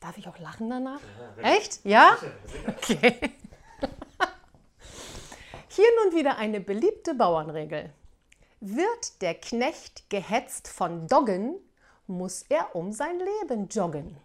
Darf ich auch lachen danach? Echt? Ja? Okay. Hier nun wieder eine beliebte Bauernregel. Wird der Knecht gehetzt von Doggen, muss er um sein Leben joggen.